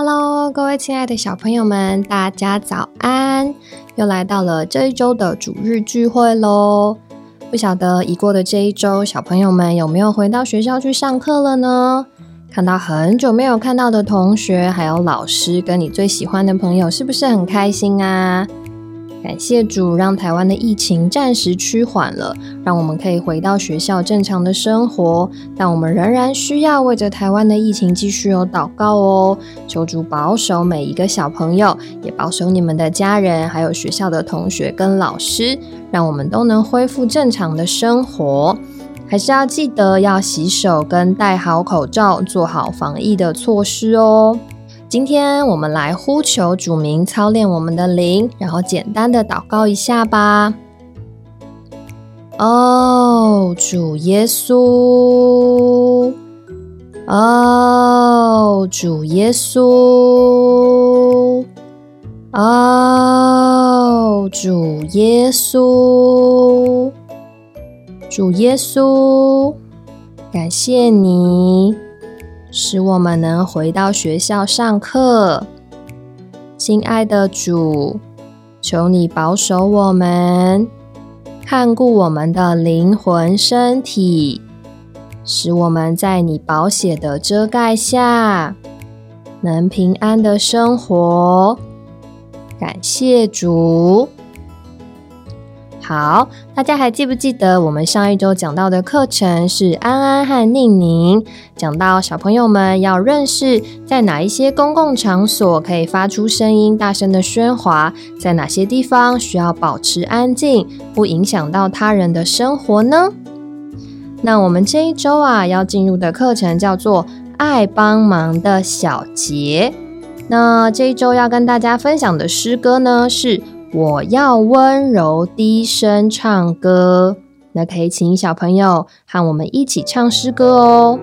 Hello，各位亲爱的小朋友们，大家早安！又来到了这一周的主日聚会喽。不晓得已过的这一周，小朋友们有没有回到学校去上课了呢？看到很久没有看到的同学，还有老师，跟你最喜欢的朋友，是不是很开心啊？感谢主，让台湾的疫情暂时趋缓了，让我们可以回到学校正常的生活。但我们仍然需要为着台湾的疫情继续有祷告哦，求主保守每一个小朋友，也保守你们的家人，还有学校的同学跟老师，让我们都能恢复正常的生活。还是要记得要洗手跟戴好口罩，做好防疫的措施哦。今天我们来呼求主名，操练我们的灵，然后简单的祷告一下吧。哦，主耶稣，哦，主耶稣，哦，主耶稣，主耶稣，感谢你。使我们能回到学校上课，亲爱的主，求你保守我们，看顾我们的灵魂身体，使我们在你保险的遮盖下，能平安的生活。感谢主。好，大家还记不记得我们上一周讲到的课程是安安和宁宁讲到小朋友们要认识在哪一些公共场所可以发出声音大声的喧哗，在哪些地方需要保持安静，不影响到他人的生活呢？那我们这一周啊要进入的课程叫做爱帮忙的小节。那这一周要跟大家分享的诗歌呢是。我要温柔低声唱歌，那可以请小朋友和我们一起唱诗歌哦。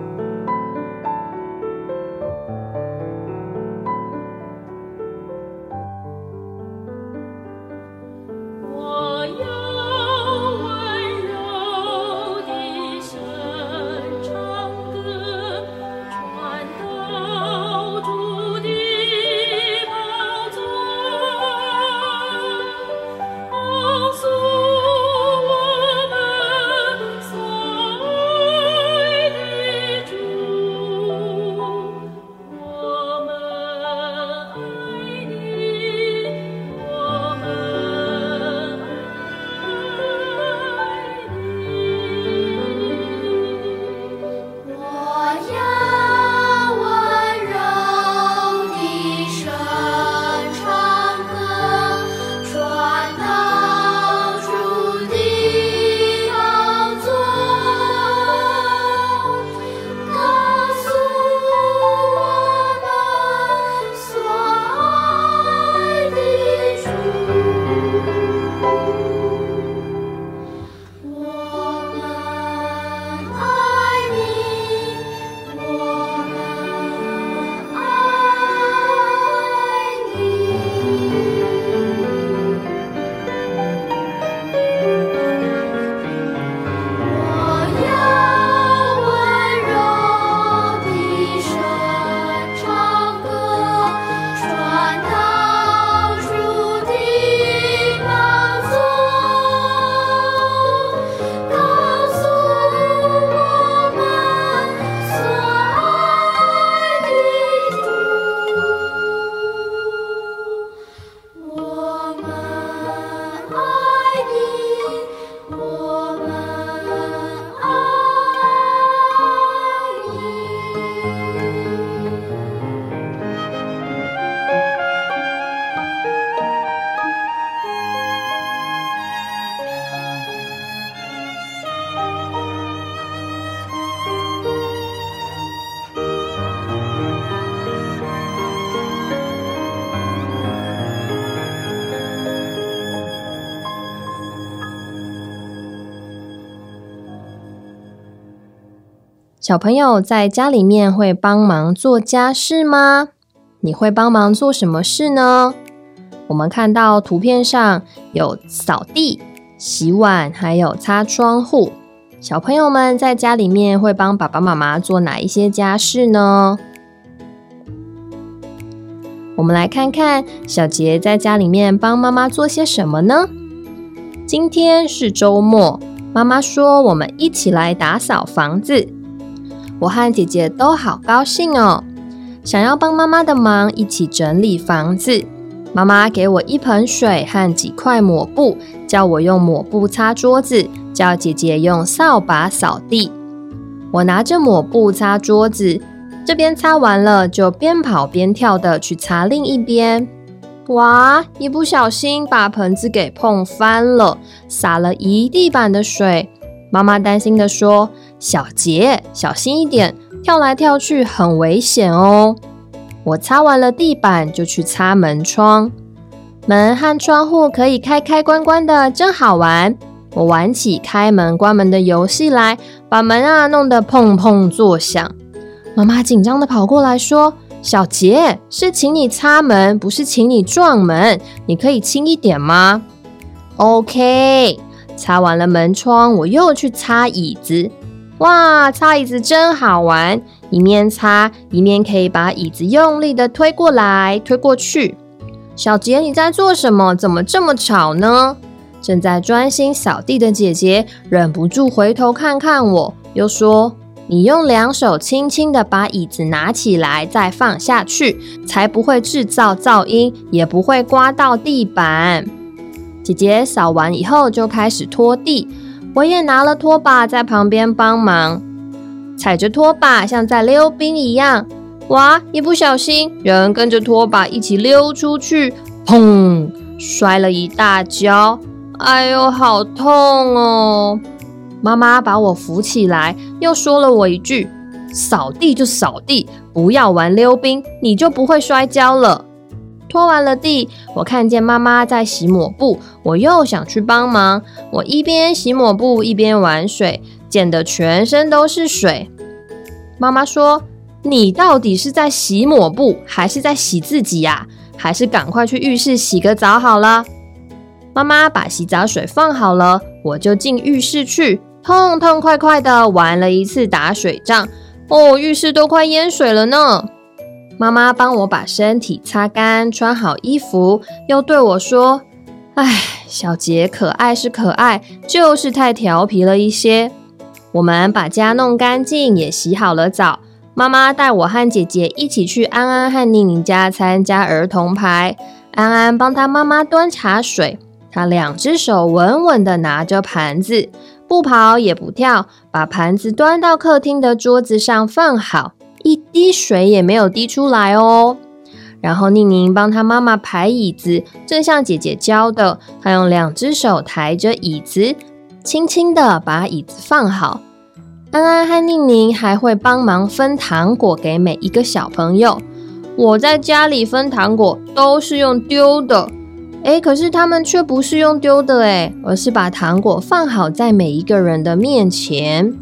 小朋友在家里面会帮忙做家事吗？你会帮忙做什么事呢？我们看到图片上有扫地、洗碗，还有擦窗户。小朋友们在家里面会帮爸爸妈妈做哪一些家事呢？我们来看看小杰在家里面帮妈妈做些什么呢？今天是周末，妈妈说我们一起来打扫房子。我和姐姐都好高兴哦，想要帮妈妈的忙，一起整理房子。妈妈给我一盆水和几块抹布，叫我用抹布擦桌子，叫姐姐用扫把扫地。我拿着抹布擦桌子。这边擦完了，就边跑边跳的去擦另一边。哇！一不小心把盆子给碰翻了，洒了一地板的水。妈妈担心的说：“小杰，小心一点，跳来跳去很危险哦。”我擦完了地板，就去擦门窗。门和窗户可以开开关关的，真好玩。我玩起开门关门的游戏来，把门啊弄得砰砰作响。妈妈紧张的跑过来说：“小杰，是请你擦门，不是请你撞门。你可以轻一点吗？”OK，擦完了门窗，我又去擦椅子。哇，擦椅子真好玩！一面擦一面可以把椅子用力的推过来、推过去。小杰，你在做什么？怎么这么吵呢？正在专心扫地的姐姐忍不住回头看看我，又说。你用两手轻轻的把椅子拿起来，再放下去，才不会制造噪音，也不会刮到地板。姐姐扫完以后就开始拖地，我也拿了拖把在旁边帮忙，踩着拖把像在溜冰一样。哇！一不小心，人跟着拖把一起溜出去，砰！摔了一大跤，哎呦，好痛哦！妈妈把我扶起来，又说了我一句：“扫地就扫地，不要玩溜冰，你就不会摔跤了。”拖完了地，我看见妈妈在洗抹布，我又想去帮忙。我一边洗抹布一边玩水，溅得全身都是水。妈妈说：“你到底是在洗抹布，还是在洗自己呀？还是赶快去浴室洗个澡好了。”妈妈把洗澡水放好了，我就进浴室去。痛痛快快的玩了一次打水仗，哦，浴室都快淹水了呢。妈妈帮我把身体擦干，穿好衣服，又对我说：“哎，小杰可爱是可爱，就是太调皮了一些。”我们把家弄干净，也洗好了澡。妈妈带我和姐姐一起去安安和宁宁家参加儿童牌。安安帮他妈妈端茶水，他两只手稳稳的拿着盘子。不跑也不跳，把盘子端到客厅的桌子上放好，一滴水也没有滴出来哦。然后宁宁帮她妈妈排椅子，正像姐姐教的，她用两只手抬着椅子，轻轻的把椅子放好。安安和宁宁还会帮忙分糖果给每一个小朋友。我在家里分糖果都是用丢的。哎，可是他们却不是用丢的哎，而是把糖果放好在每一个人的面前。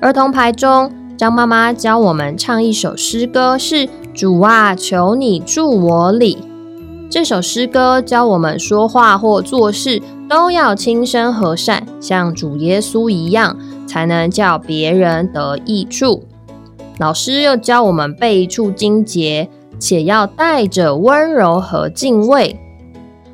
儿童牌中，张妈妈教我们唱一首诗歌，是“主啊，求你助我礼”。这首诗歌教我们说话或做事都要轻声和善，像主耶稣一样，才能叫别人得益处。老师又教我们背一处经节，且要带着温柔和敬畏。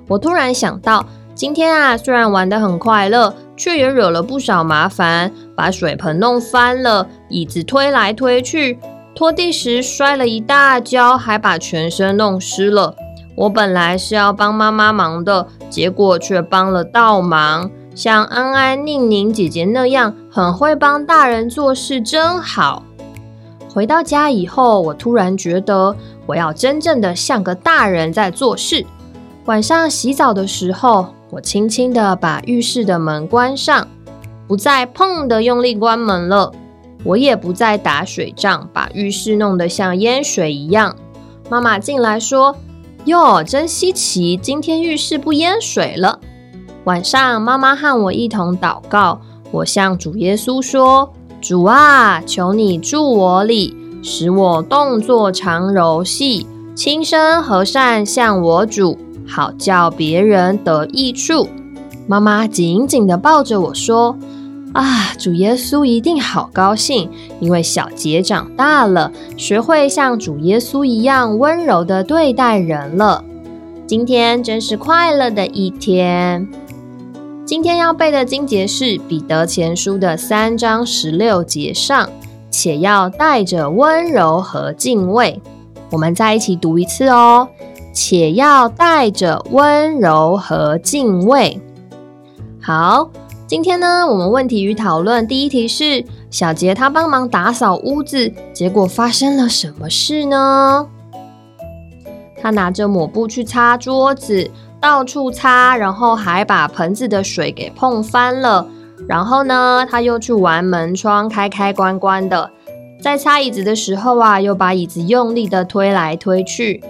我突然想到，今天啊，虽然玩得很快乐，却也惹了不少麻烦，把水盆弄翻了，椅子推来推去，拖地时摔了一大跤，还把全身弄湿了。我本来是要帮妈妈忙的，结果却帮了倒忙。像安安、宁宁姐姐那样，很会帮大人做事，真好。回到家以后，我突然觉得，我要真正的像个大人在做事。晚上洗澡的时候，我轻轻的把浴室的门关上，不再砰的用力关门了。我也不再打水仗，把浴室弄得像淹水一样。妈妈进来说：“哟，真稀奇，今天浴室不淹水了。”晚上，妈妈和我一同祷告。我向主耶稣说：“主啊，求你住我里，使我动作常柔细，轻声和善，向我主。”好叫别人得益处。妈妈紧紧的抱着我说：“啊，主耶稣一定好高兴，因为小杰长大了，学会像主耶稣一样温柔的对待人了。今天真是快乐的一天。今天要背的经节是《彼得前书》的三章十六节上，且要带着温柔和敬畏。我们再一起读一次哦，且要带着温柔和敬畏。好。今天呢，我们问题与讨论第一题是小杰他帮忙打扫屋子，结果发生了什么事呢？他拿着抹布去擦桌子，到处擦，然后还把盆子的水给碰翻了。然后呢，他又去玩门窗，开开关关的。在擦椅子的时候啊，又把椅子用力的推来推去。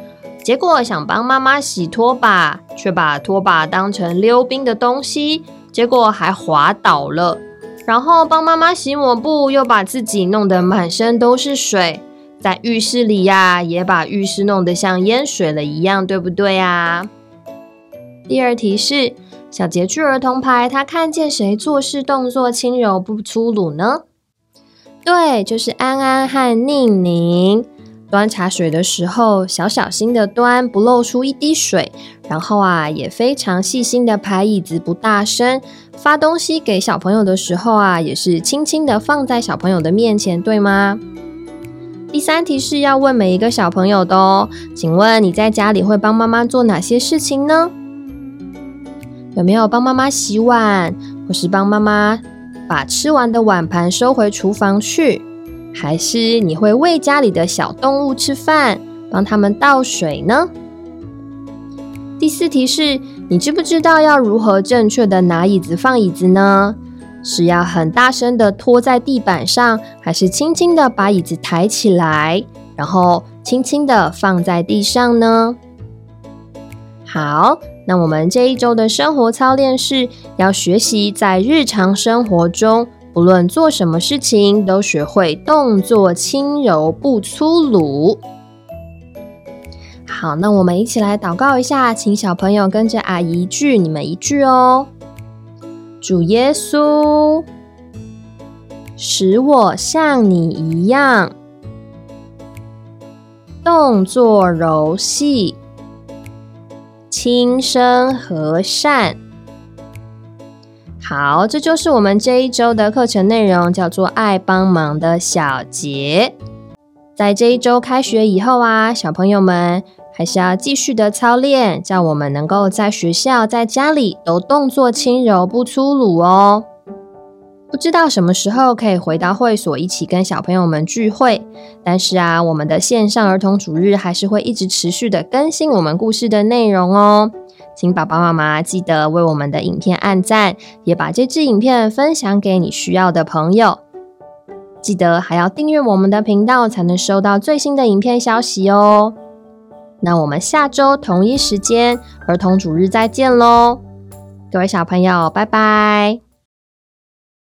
结果想帮妈妈洗拖把，却把拖把当成溜冰的东西。结果还滑倒了，然后帮妈妈洗抹布，又把自己弄得满身都是水。在浴室里呀，也把浴室弄得像淹水了一样，对不对啊？第二题是小杰去儿童牌，他看见谁做事动作轻柔不粗鲁呢？对，就是安安和宁宁。端茶水的时候，小小心的端，不漏出一滴水。然后啊，也非常细心的排椅子，不大声。发东西给小朋友的时候啊，也是轻轻的放在小朋友的面前，对吗？第三题是要问每一个小朋友的哦，请问你在家里会帮妈妈做哪些事情呢？有没有帮妈妈洗碗，或是帮妈妈把吃完的碗盘收回厨房去？还是你会喂家里的小动物吃饭，帮他们倒水呢？第四题是你知不知道要如何正确的拿椅子放椅子呢？是要很大声的拖在地板上，还是轻轻的把椅子抬起来，然后轻轻的放在地上呢？好，那我们这一周的生活操练是要学习在日常生活中。不论做什么事情，都学会动作轻柔不粗鲁。好，那我们一起来祷告一下，请小朋友跟着阿姨一句，你们一句哦。主耶稣，使我像你一样，动作柔细，轻声和善。好，这就是我们这一周的课程内容，叫做“爱帮忙的小杰”。在这一周开学以后啊，小朋友们还是要继续的操练，叫我们能够在学校、在家里都动作轻柔不粗鲁哦。不知道什么时候可以回到会所一起跟小朋友们聚会，但是啊，我们的线上儿童主日还是会一直持续的更新我们故事的内容哦。请爸爸妈妈记得为我们的影片按赞，也把这支影片分享给你需要的朋友。记得还要订阅我们的频道，才能收到最新的影片消息哦。那我们下周同一时间儿童主日再见喽，各位小朋友，拜拜。